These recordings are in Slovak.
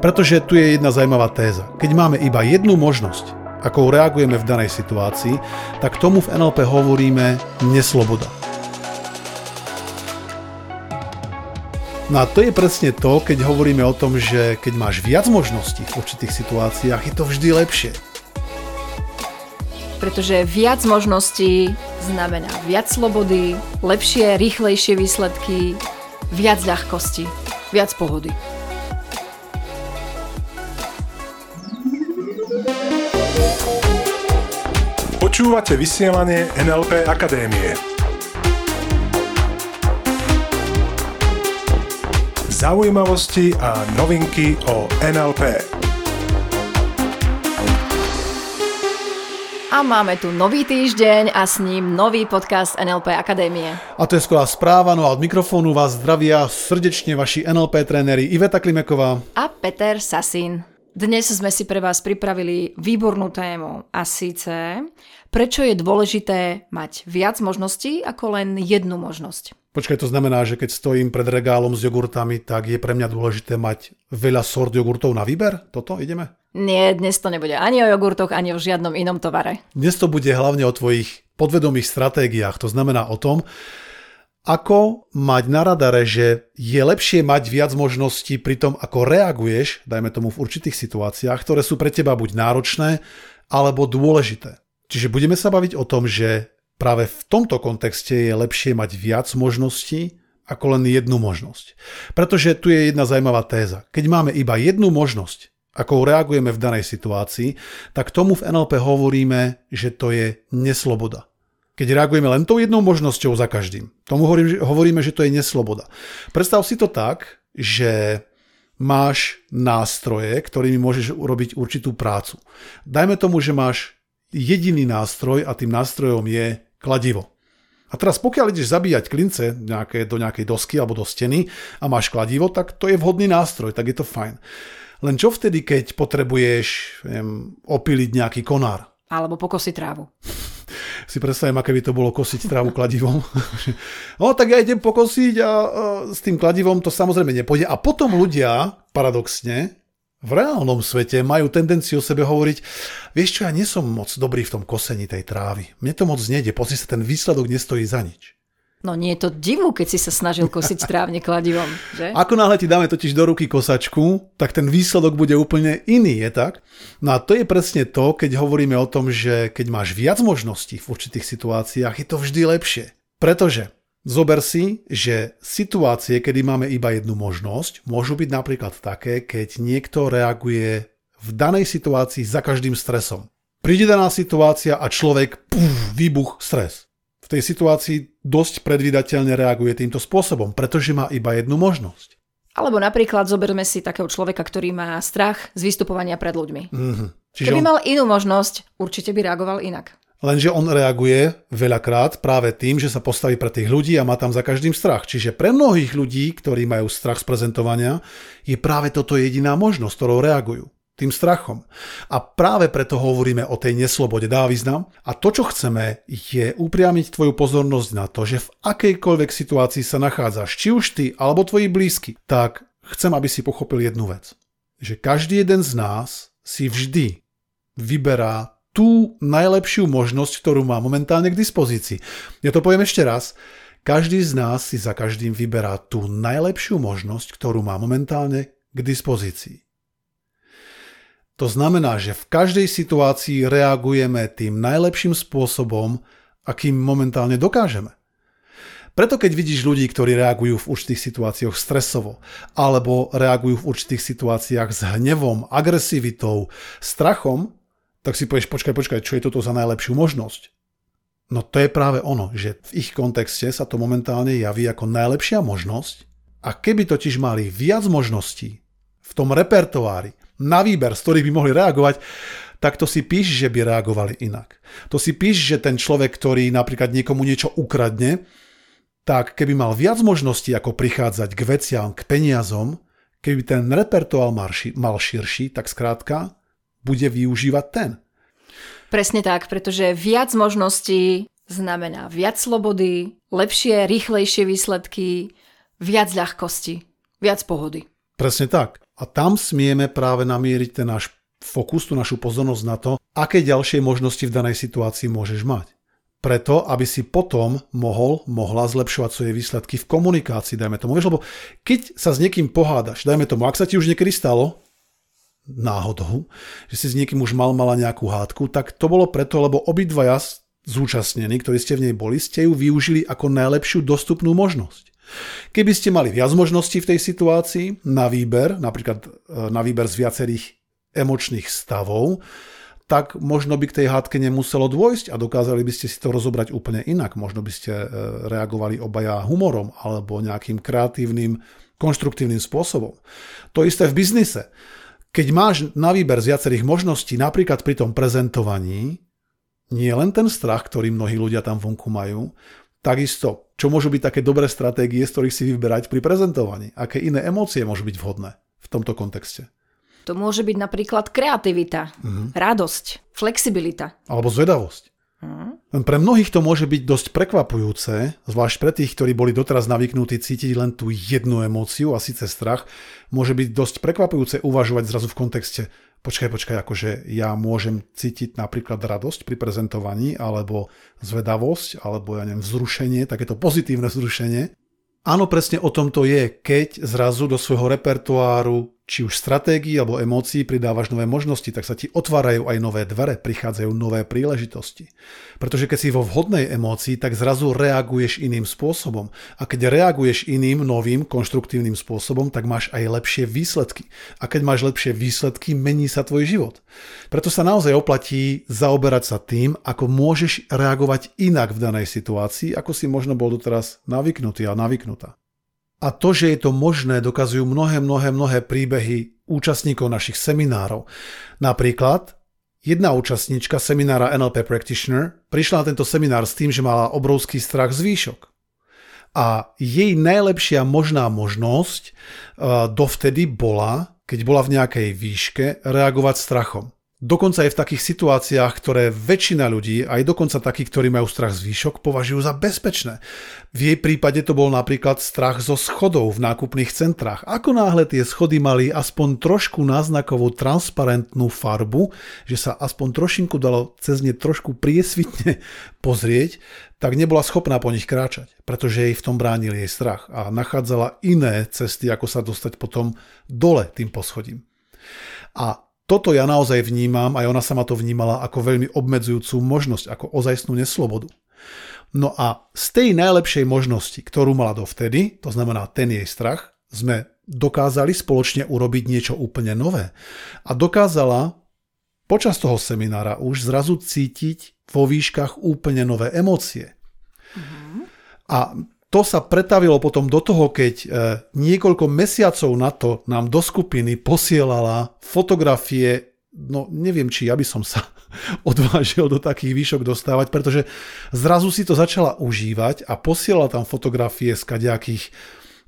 Pretože tu je jedna zaujímavá téza. Keď máme iba jednu možnosť, ako reagujeme v danej situácii, tak tomu v NLP hovoríme nesloboda. No a to je presne to, keď hovoríme o tom, že keď máš viac možností v určitých situáciách, je to vždy lepšie. Pretože viac možností znamená viac slobody, lepšie, rýchlejšie výsledky, viac ľahkosti, viac pohody. Počúvate vysielanie NLP Akadémie. zaujímavosti a novinky o NLP. A máme tu nový týždeň a s ním nový podcast NLP Akadémie. A to je skvelá správa, no a od mikrofónu vás zdravia srdečne vaši NLP tréneri Iveta Klimeková a Peter Sasin. Dnes sme si pre vás pripravili výbornú tému a síce prečo je dôležité mať viac možností ako len jednu možnosť. Počkaj, to znamená, že keď stojím pred regálom s jogurtami, tak je pre mňa dôležité mať veľa sort jogurtov na výber? Toto ideme? Nie, dnes to nebude ani o jogurtoch, ani o žiadnom inom tovare. Dnes to bude hlavne o tvojich podvedomých stratégiách. To znamená o tom, ako mať na radare, že je lepšie mať viac možností pri tom, ako reaguješ, dajme tomu v určitých situáciách, ktoré sú pre teba buď náročné, alebo dôležité. Čiže budeme sa baviť o tom, že Práve v tomto kontexte je lepšie mať viac možností ako len jednu možnosť. Pretože tu je jedna zaujímavá téza. Keď máme iba jednu možnosť, ako reagujeme v danej situácii, tak tomu v NLP hovoríme, že to je nesloboda. Keď reagujeme len tou jednou možnosťou za každým, tomu hovoríme, že to je nesloboda. Predstav si to tak, že máš nástroje, ktorými môžeš urobiť určitú prácu. Dajme tomu, že máš jediný nástroj a tým nástrojom je kladivo. A teraz pokiaľ ideš zabíjať klince nejaké, do nejakej dosky alebo do steny a máš kladivo, tak to je vhodný nástroj, tak je to fajn. Len čo vtedy, keď potrebuješ viem, opiliť nejaký konár? Alebo pokosiť trávu. si predstavím, aké by to bolo kosiť trávu kladivom. no tak ja idem pokosiť a, a s tým kladivom to samozrejme nepôjde. A potom ľudia, paradoxne, v reálnom svete majú tendenciu o sebe hovoriť, vieš čo, ja nie som moc dobrý v tom kosení tej trávy. Mne to moc nejde, pozri sa, ten výsledok nestojí za nič. No nie je to divu, keď si sa snažil kosiť trávne kladivom, že? Ako náhle ti dáme totiž do ruky kosačku, tak ten výsledok bude úplne iný, je tak? No a to je presne to, keď hovoríme o tom, že keď máš viac možností v určitých situáciách, je to vždy lepšie. Pretože Zober si, že situácie, kedy máme iba jednu možnosť, môžu byť napríklad také, keď niekto reaguje v danej situácii za každým stresom. Príde daná situácia a človek, puf, výbuch, stres. V tej situácii dosť predvydateľne reaguje týmto spôsobom, pretože má iba jednu možnosť. Alebo napríklad zoberme si takého človeka, ktorý má strach z vystupovania pred ľuďmi. Mm-hmm. Čiže Keby on... mal inú možnosť, určite by reagoval inak. Lenže on reaguje veľakrát práve tým, že sa postaví pre tých ľudí a má tam za každým strach. Čiže pre mnohých ľudí, ktorí majú strach z prezentovania, je práve toto jediná možnosť, ktorou reagujú. Tým strachom. A práve preto hovoríme o tej neslobode. Dá význam? A to, čo chceme, je upriamiť tvoju pozornosť na to, že v akejkoľvek situácii sa nachádzaš, či už ty alebo tvoji blízky, tak chcem, aby si pochopil jednu vec. Že každý jeden z nás si vždy vyberá tú najlepšiu možnosť, ktorú má momentálne k dispozícii. Ja to poviem ešte raz. Každý z nás si za každým vyberá tú najlepšiu možnosť, ktorú má momentálne k dispozícii. To znamená, že v každej situácii reagujeme tým najlepším spôsobom, akým momentálne dokážeme. Preto keď vidíš ľudí, ktorí reagujú v určitých situáciách stresovo, alebo reagujú v určitých situáciách s hnevom, agresivitou, strachom, tak si povieš, počkaj, počkaj, čo je toto za najlepšiu možnosť? No to je práve ono, že v ich kontexte sa to momentálne javí ako najlepšia možnosť a keby totiž mali viac možností v tom repertoári, na výber, z ktorých by mohli reagovať, tak to si píš, že by reagovali inak. To si píš, že ten človek, ktorý napríklad niekomu niečo ukradne, tak keby mal viac možností, ako prichádzať k veciam, k peniazom, keby ten repertoár mal širší, tak skrátka bude využívať ten. Presne tak, pretože viac možností znamená viac slobody, lepšie, rýchlejšie výsledky, viac ľahkosti, viac pohody. Presne tak. A tam smieme práve namieriť ten náš fokus, tú našu pozornosť na to, aké ďalšie možnosti v danej situácii môžeš mať. Preto, aby si potom mohol, mohla zlepšovať svoje výsledky v komunikácii, dajme tomu. Vieš, lebo keď sa s niekým pohádaš, dajme tomu, ak sa ti už niekedy stalo, náhodou, že si s niekým už mal mala nejakú hádku, tak to bolo preto, lebo obidvaja zúčastnení, ktorí ste v nej boli, ste ju využili ako najlepšiu dostupnú možnosť. Keby ste mali viac možností v tej situácii na výber, napríklad e, na výber z viacerých emočných stavov, tak možno by k tej hádke nemuselo dôjsť a dokázali by ste si to rozobrať úplne inak. Možno by ste e, reagovali obaja humorom alebo nejakým kreatívnym, konštruktívnym spôsobom. To isté v biznise. Keď máš na výber z viacerých možností, napríklad pri tom prezentovaní, nie len ten strach, ktorý mnohí ľudia tam vonku majú, takisto, čo môžu byť také dobré stratégie, z ktorých si vyberať pri prezentovaní, aké iné emócie môžu byť vhodné v tomto kontexte. To môže byť napríklad kreativita, mm-hmm. radosť, flexibilita. Alebo zvedavosť. Mm. Pre mnohých to môže byť dosť prekvapujúce, zvlášť pre tých, ktorí boli doteraz navyknutí cítiť len tú jednu emóciu, a síce strach, môže byť dosť prekvapujúce uvažovať zrazu v kontexte počkaj, počkaj, akože ja môžem cítiť napríklad radosť pri prezentovaní, alebo zvedavosť, alebo ja neviem, vzrušenie, takéto pozitívne vzrušenie. Áno, presne o tom to je, keď zrazu do svojho repertoáru či už stratégií alebo emócií pridávaš nové možnosti, tak sa ti otvárajú aj nové dvere, prichádzajú nové príležitosti. Pretože keď si vo vhodnej emócii, tak zrazu reaguješ iným spôsobom. A keď reaguješ iným, novým, konštruktívnym spôsobom, tak máš aj lepšie výsledky. A keď máš lepšie výsledky, mení sa tvoj život. Preto sa naozaj oplatí zaoberať sa tým, ako môžeš reagovať inak v danej situácii, ako si možno bol doteraz navyknutý a navyknutá. A to, že je to možné, dokazujú mnohé, mnohé, mnohé príbehy účastníkov našich seminárov. Napríklad jedna účastníčka seminára NLP Practitioner prišla na tento seminár s tým, že mala obrovský strach z výšok. A jej najlepšia možná možnosť uh, dovtedy bola, keď bola v nejakej výške, reagovať strachom. Dokonca aj v takých situáciách, ktoré väčšina ľudí, aj dokonca takí, ktorí majú strach z výšok, považujú za bezpečné. V jej prípade to bol napríklad strach zo schodov v nákupných centrách. Ako náhle tie schody mali aspoň trošku náznakovú transparentnú farbu, že sa aspoň trošinku dalo cez ne trošku priesvitne pozrieť, tak nebola schopná po nich kráčať, pretože jej v tom bránil jej strach a nachádzala iné cesty, ako sa dostať potom dole tým poschodím. A toto ja naozaj vnímam, aj ona sama to vnímala ako veľmi obmedzujúcu možnosť, ako ozajstnú neslobodu. No a z tej najlepšej možnosti, ktorú mala dovtedy, to znamená ten jej strach, sme dokázali spoločne urobiť niečo úplne nové. A dokázala počas toho seminára už zrazu cítiť vo výškach úplne nové emócie. Mm-hmm. A to sa pretavilo potom do toho, keď e, niekoľko mesiacov na to nám do skupiny posielala fotografie, no neviem, či ja by som sa odvážil do takých výšok dostávať, pretože zrazu si to začala užívať a posielala tam fotografie z kadejakých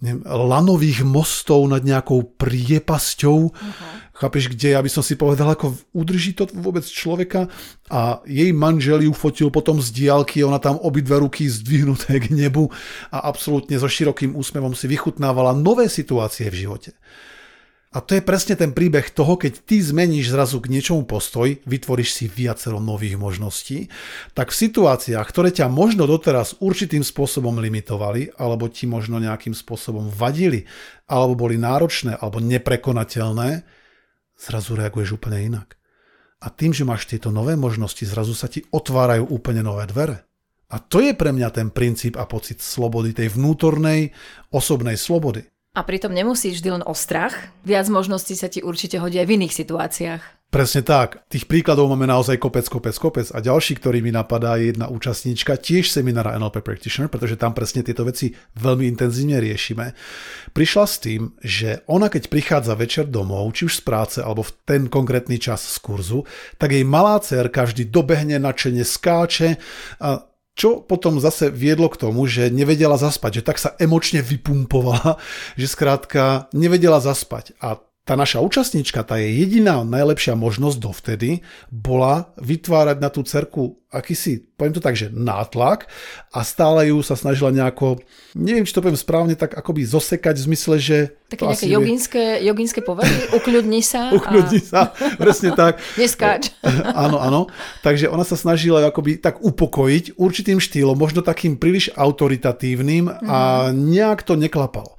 neviem, lanových mostov nad nejakou priepasťou. Uh-huh. Chápeš, kde ja by som si povedal, ako udrží to vôbec človeka a jej manžel ju fotil potom z diálky, ona tam obidve ruky zdvihnuté k nebu a absolútne so širokým úsmevom si vychutnávala nové situácie v živote. A to je presne ten príbeh toho, keď ty zmeníš zrazu k niečomu postoj, vytvoríš si viacero nových možností, tak v situáciách, ktoré ťa možno doteraz určitým spôsobom limitovali, alebo ti možno nejakým spôsobom vadili, alebo boli náročné, alebo neprekonateľné, zrazu reaguješ úplne inak. A tým, že máš tieto nové možnosti, zrazu sa ti otvárajú úplne nové dvere. A to je pre mňa ten princíp a pocit slobody, tej vnútornej, osobnej slobody. A pritom nemusíš vždy len o strach. Viac možností sa ti určite hodí aj v iných situáciách. Presne tak. Tých príkladov máme naozaj kopec, kopec, kopec. A ďalší, ktorý mi napadá, je jedna účastníčka tiež seminára NLP Practitioner, pretože tam presne tieto veci veľmi intenzívne riešime. Prišla s tým, že ona keď prichádza večer domov, či už z práce alebo v ten konkrétny čas z kurzu, tak jej malá dcerka vždy dobehne, načene skáče a čo potom zase viedlo k tomu, že nevedela zaspať, že tak sa emočne vypumpovala, že skrátka nevedela zaspať. A tá naša účastníčka, tá je jediná najlepšia možnosť dovtedy, bola vytvárať na tú cerku akýsi, poviem to tak, že nátlak a stále ju sa snažila nejako, neviem, či to poviem správne, tak akoby zosekať v zmysle, že... Také nejaké jogínske, jogínske povedy, ukľudni sa. ukľudni a... sa, presne tak. Neskáč. áno, áno. Takže ona sa snažila akoby tak upokojiť určitým štýlom, možno takým príliš autoritatívnym a mhm. nejak to neklapalo.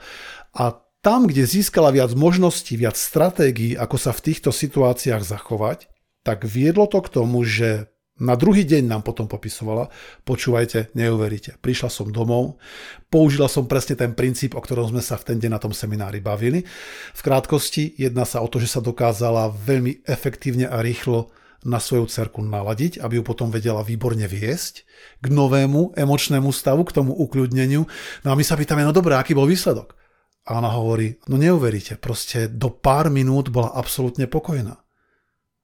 A tam, kde získala viac možností, viac stratégií, ako sa v týchto situáciách zachovať, tak viedlo to k tomu, že na druhý deň nám potom popisovala, počúvajte, neuveríte, prišla som domov, použila som presne ten princíp, o ktorom sme sa v ten deň na tom seminári bavili. V krátkosti jedná sa o to, že sa dokázala veľmi efektívne a rýchlo na svoju cerku naladiť, aby ju potom vedela výborne viesť k novému emočnému stavu, k tomu ukľudneniu. No a my sa pýtame, no dobré, aký bol výsledok? A ona hovorí, no neuveríte, proste do pár minút bola absolútne pokojná.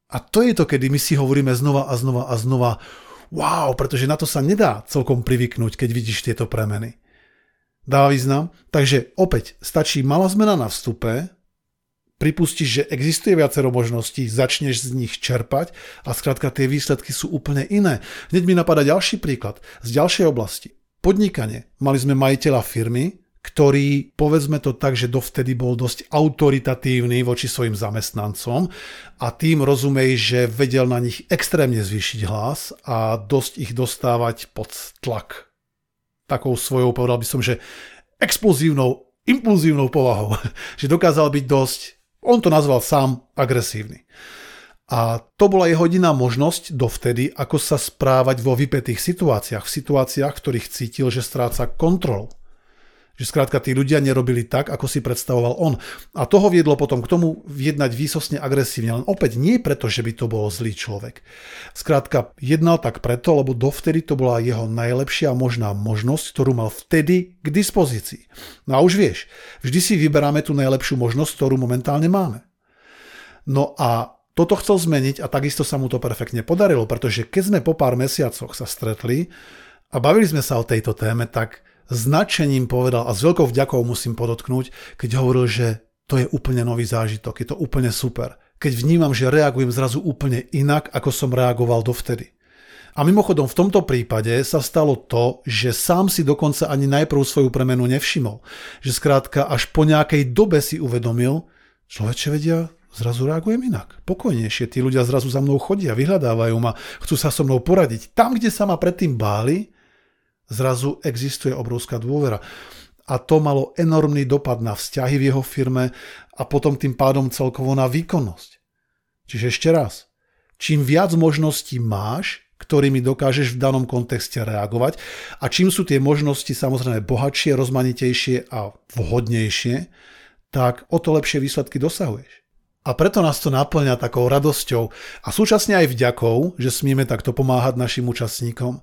A to je to, kedy my si hovoríme znova a znova a znova, wow, pretože na to sa nedá celkom privyknúť, keď vidíš tieto premeny. Dáva význam? Takže opäť, stačí malá zmena na vstupe, pripustíš, že existuje viacero možností, začneš z nich čerpať a skrátka tie výsledky sú úplne iné. Hneď mi napadá ďalší príklad z ďalšej oblasti. Podnikanie. Mali sme majiteľa firmy, ktorý, povedzme to tak, že dovtedy bol dosť autoritatívny voči svojim zamestnancom a tým rozumej, že vedel na nich extrémne zvýšiť hlas a dosť ich dostávať pod tlak. Takou svojou, povedal by som, že explozívnou, impulzívnou povahou. že dokázal byť dosť, on to nazval sám, agresívny. A to bola jeho jediná možnosť dovtedy, ako sa správať vo vypetých situáciách, v situáciách, v ktorých cítil, že stráca kontrolu. Že skrátka tí ľudia nerobili tak, ako si predstavoval on. A toho viedlo potom k tomu jednať výsosne agresívne. Len opäť nie preto, že by to bol zlý človek. Skrátka jednal tak preto, lebo dovtedy to bola jeho najlepšia možná možnosť, ktorú mal vtedy k dispozícii. No a už vieš, vždy si vyberáme tú najlepšiu možnosť, ktorú momentálne máme. No a toto chcel zmeniť a takisto sa mu to perfektne podarilo, pretože keď sme po pár mesiacoch sa stretli a bavili sme sa o tejto téme, tak značením povedal a s veľkou vďakou musím podotknúť, keď hovoril, že to je úplne nový zážitok, je to úplne super. Keď vnímam, že reagujem zrazu úplne inak, ako som reagoval dovtedy. A mimochodom v tomto prípade sa stalo to, že sám si dokonca ani najprv svoju premenu nevšimol. Že skrátka až po nejakej dobe si uvedomil, človeče vedia, zrazu reagujem inak. Pokojnejšie, tí ľudia zrazu za mnou chodia, vyhľadávajú ma, chcú sa so mnou poradiť. Tam, kde sa ma predtým báli, Zrazu existuje obrovská dôvera. A to malo enormný dopad na vzťahy v jeho firme a potom tým pádom celkovo na výkonnosť. Čiže ešte raz, čím viac možností máš, ktorými dokážeš v danom kontexte reagovať a čím sú tie možnosti samozrejme bohatšie, rozmanitejšie a vhodnejšie, tak o to lepšie výsledky dosahuješ. A preto nás to naplňa takou radosťou a súčasne aj vďakou, že smieme takto pomáhať našim účastníkom,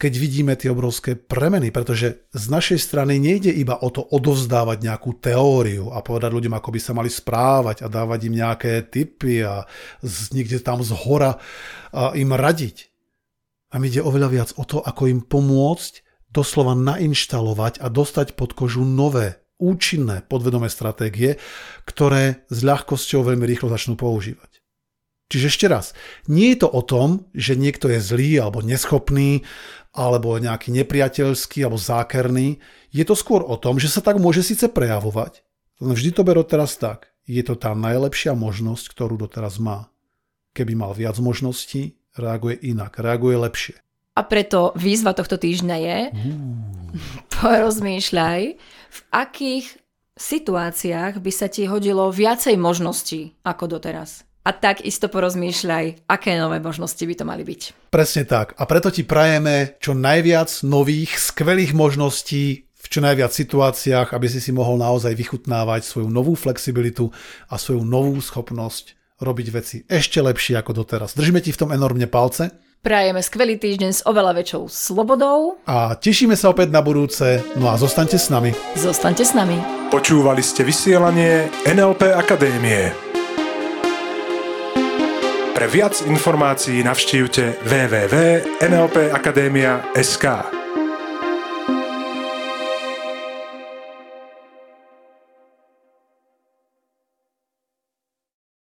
keď vidíme tie obrovské premeny, pretože z našej strany nejde iba o to odovzdávať nejakú teóriu a povedať ľuďom, ako by sa mali správať a dávať im nejaké tipy a z, niekde tam z hora a im radiť. Mi ide oveľa viac o to, ako im pomôcť doslova nainštalovať a dostať pod kožu nové účinné podvedomé stratégie, ktoré s ľahkosťou veľmi rýchlo začnú používať. Čiže ešte raz, nie je to o tom, že niekto je zlý alebo neschopný, alebo nejaký nepriateľský alebo zákerný. Je to skôr o tom, že sa tak môže síce prejavovať, len vždy to bero teraz tak. Je to tá najlepšia možnosť, ktorú doteraz má. Keby mal viac možností, reaguje inak, reaguje lepšie. A preto výzva tohto týždňa je porozmýšľaj, v akých situáciách by sa ti hodilo viacej možností ako doteraz. A takisto porozmýšľaj, aké nové možnosti by to mali byť. Presne tak. A preto ti prajeme čo najviac nových, skvelých možností v čo najviac situáciách, aby si si mohol naozaj vychutnávať svoju novú flexibilitu a svoju novú schopnosť robiť veci ešte lepšie ako doteraz. Držíme ti v tom enormne palce. Prajeme skvelý týždeň s oveľa väčšou slobodou. A tešíme sa opäť na budúce, no a zostaňte s nami. Zostaňte s nami. Počúvali ste vysielanie NLP Akadémie. Pre viac informácií navštívte www.nlpakademia.sk.